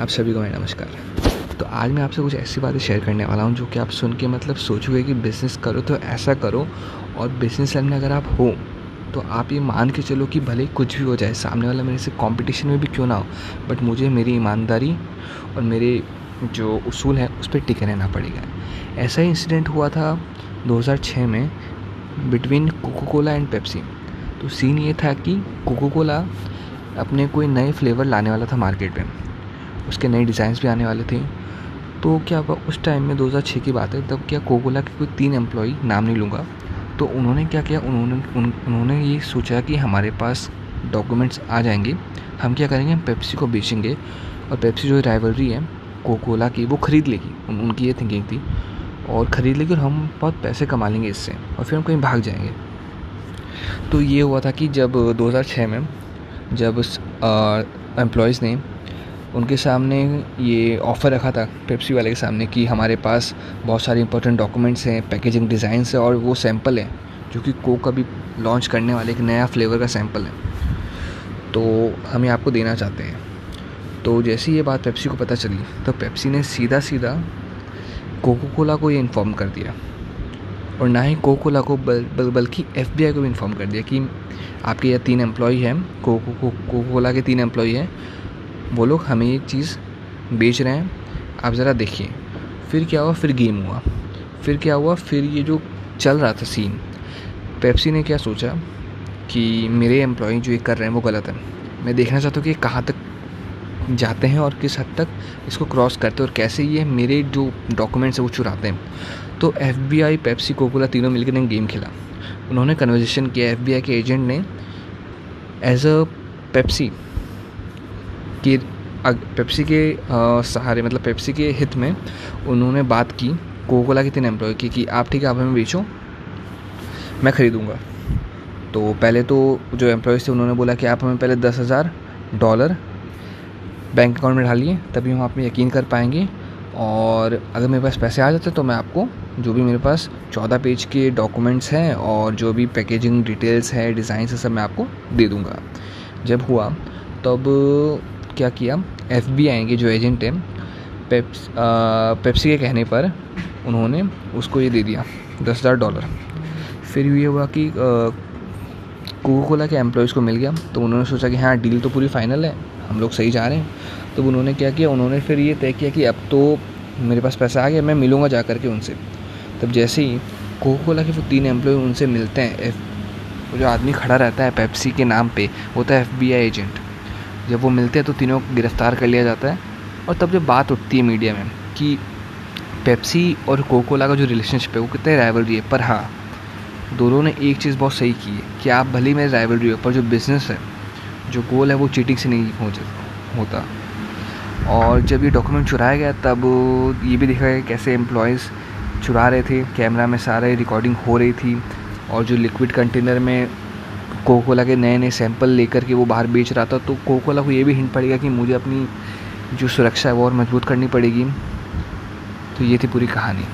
आप सभी को मेरा नमस्कार। तो आज मैं आपसे कुछ ऐसी बातें शेयर करने वाला हूँ जो कि आप सुन के मतलब सोचोगे कि बिज़नेस करो तो ऐसा करो और बिज़नेस लाइन में अगर आप हो तो आप ये मान के चलो कि भले कुछ भी हो जाए, सामने वाला मेरे से कंपटीशन में भी क्यों ना हो बट मुझे मेरी ईमानदारी और मेरे जो उसूल हैं, उस पर टिके रहना पड़ेगा। ऐसा ही इंसिडेंट हुआ था 2006 में between Coca Cola and Pepsi तो सीन ये था कि कोको कोला अपने कोई नए फ्लेवर लाने वाला था मार्केट में उसके नए डिज़ाइंस भी आने वाले थे। तो क्या हुआ उस टाइम में 2006 की बात है तब क्या कोकोला के कोई तीन एम्प्लॉय नाम नहीं लूँगा। तो उन्होंने क्या किया उन्होंने उन, उन्होंने ये सोचा कि हमारे पास डॉक्यूमेंट्स आ जाएँगे। हम क्या करेंगे हम पेप्सी को बेचेंगे और पेप्सी जो राइवलरी है कोकोला की वो ख़रीद लेगी। उन, उनकी ये थिंकिंग थी और ख़रीद लेगी और हम बहुत पैसे कमा लेंगे इससे और फिर हम कहीं भाग जाएँगे। तो ये हुआ था कि जब 2006 में जब एम्प्लॉयज़ ने उनके सामने ये ऑफ़र रखा था पेप्सी वाले के सामने कि हमारे पास बहुत सारे इंपॉर्टेंट डॉक्यूमेंट्स हैं पैकेजिंग डिज़ाइंस है और वो सैंपल है जो कि कोक अभी लॉन्च करने वाले एक नया फ्लेवर का सैंपल है। तो हम आपको देना चाहते हैं। तो जैसे ये बात पेप्सी को पता चली तो पेप्सी ने सीधा सीधा कोको कोला को ये इन्फॉर्म कर दिया। और ना ही कोको कोला को बल, बल, बल्कि एफबीआई को भी इन्फॉर्म कर दिया कि आपके ये तीन एम्प्लॉय हैं कोको कोला के तीन एम्प्लॉय हैं वो लोग हमें ये चीज़ बेच रहे हैं। आप ज़रा देखिए। फिर क्या हुआ? फिर गेम हुआ। फिर क्या हुआ? फिर ये जो चल रहा था सीन पेप्सी ने क्या सोचा कि मेरे एम्प्लॉय जो ये कर रहे हैं वो गलत है। मैं देखना चाहता हूँ कि कहाँ तक जाते हैं और किस हद तक इसको क्रॉस करते हैं और कैसे ये मेरे जो डॉक्यूमेंट्स हैं वो चुराते हैं। तो F B I Pepsi Coca Cola तीनों मिलकर ने गेम खेला। उन्होंने कन्वर्जेशन किया। एफ़ बी आई के एजेंट ने एज अ पेप्सी कि पेप्सी के सहारे मतलब पेप्सी के हित में उन्होंने बात की कोकोला के तीन एम्प्लॉय की कि आप ठीक है, आप हमें बेचो, मैं ख़रीदूँगा। तो पहले तो जो एम्प्लॉयज़ थे, उन्होंने बोला कि आप हमें पहले दस हज़ार डॉलर बैंक अकाउंट में डालिए, तभी हम आप में यकीन कर पाएँगे। और अगर मेरे पास पैसे आ जाते तो मैं आपको जो भी मेरे पास चौदह पेज के डॉक्यूमेंट्स हैं और जो भी पैकेजिंग डिटेल्स है डिज़ाइन है, सब मैं आपको दे दूँगा। जब हुआ, तब क्या किया? एफ़ के जो एजेंट हैं पेप्स पेप्सी के कहने पर उन्होंने उसको ये दे दिया, दस हज़ार डॉलर फिर ये हुआ कि कोको कोला के एम्प्लॉयज़ को मिल गया तो उन्होंने सोचा कि हाँ डील तो पूरी फाइनल है, हम लोग सही जा रहे हैं। तो उन्होंने क्या किया? उन्होंने फिर ये तय किया कि अब तो मेरे पास पैसा आ गया, मैं मिलूँगा जा कर के उनसे। तब जैसे ही कोको कोला के वो तीन एम्प्लॉय उनसे मिलते हैं एफ़ जो आदमी खड़ा रहता है पेप्सी के नाम पे होता है एफ़ एजेंट जब वो मिलते हैं तो तीनों को गिरफ़्तार कर लिया जाता है। और तब जब बात उठती है मीडिया में कि पेप्सी और कोकोला का जो रिलेशनशिप है, वो कितने राइवलरी है, पर हाँ दोनों ने एक चीज़ बहुत सही की है कि आप भले मेरे राइवलरी हो, पर जो बिज़नेस है, जो गोल है, वो चीटिंग से नहीं हो होता। और जब ये डॉक्यूमेंट चुराया गया, तब ये भी देखा गया कैसे एम्प्लॉयज़ चुरा रहे थे कैमरा में सारे रिकॉर्डिंग हो रही थी, और जो लिक्विड कंटेनर में कोकोला के नए नए सैंपल लेकर के वो बाहर बेच रहा था तो कोकोला को ये भी हिंट पड़ेगा कि मुझे अपनी जो सुरक्षा है वो और मज़बूत करनी पड़ेगी। तो ये थी पूरी कहानी।